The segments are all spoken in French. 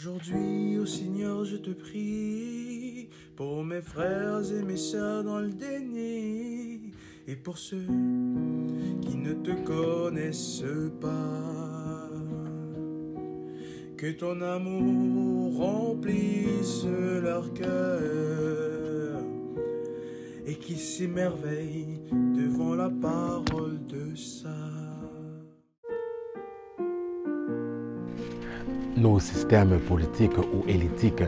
Aujourd'hui, ô Seigneur, je te prie pour mes frères et mes sœurs dans le déni et pour ceux qui ne te connaissent pas. Que ton amour remplisse leur cœur et qu'ils s'émerveillent devant la parole de ça. Nos systèmes politiques ou éthiques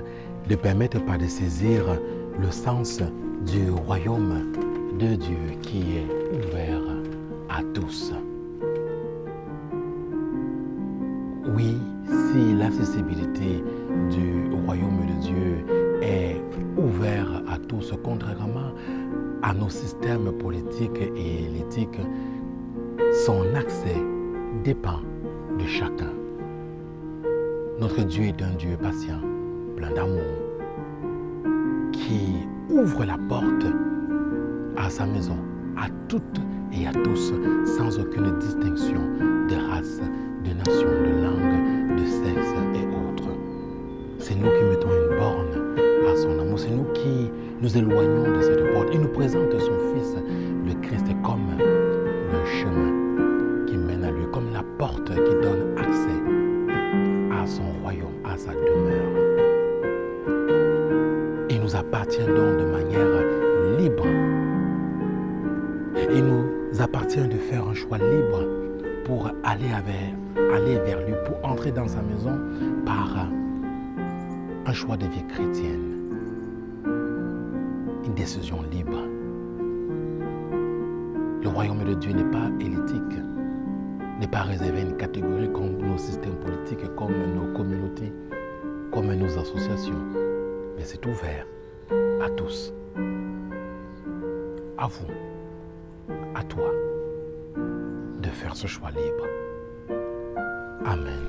ne permettent pas de saisir le sens du royaume de Dieu qui est ouvert à tous. Oui, si l'accessibilité du royaume de Dieu est ouverte à tous, contrairement à nos systèmes politiques et éthiques, son accès dépend de chacun. Notre Dieu est un Dieu patient, plein d'amour, qui ouvre la porte à sa maison, à toutes et à tous, sans aucune distinction de race, de nation, de langue, de sexe et autres. C'est nous qui mettons une borne à son amour, c'est nous qui nous éloignons de cette porte. Il nous présente son Fils, le Christ, comme nous appartient donc de manière libre. Il nous appartient de faire un choix libre pour aller, aller vers lui, pour entrer dans sa maison par un choix de vie chrétienne. Une décision libre. Le royaume de Dieu n'est pas élitique n'est pas réservé à une catégorie comme nos systèmes politiques, comme nos communautés, comme nos associations. Mais c'est ouvert à tous. À vous, à toi, de faire ce choix libre. Amen.